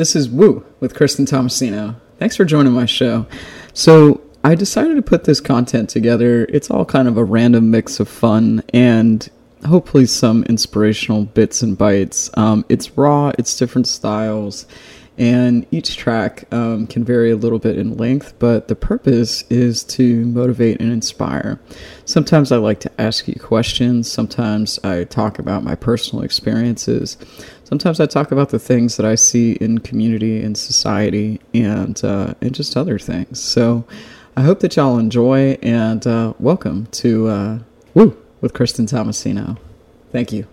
This is Woo with Kristen Thomasino. Thanks for joining my show. So, I decided to put this content together. It's all kind of a random mix of fun and hopefully some inspirational bits and bites. Um, it's raw, it's different styles, and each track um, can vary a little bit in length, but the purpose is to motivate and inspire. Sometimes I like to ask you questions, sometimes I talk about my personal experiences, sometimes I talk about the things that I see in community and society, and, uh, and just other things. So I hope that y'all enjoy, and uh, welcome to uh, Woo with Kristen Thomasino. Thank you.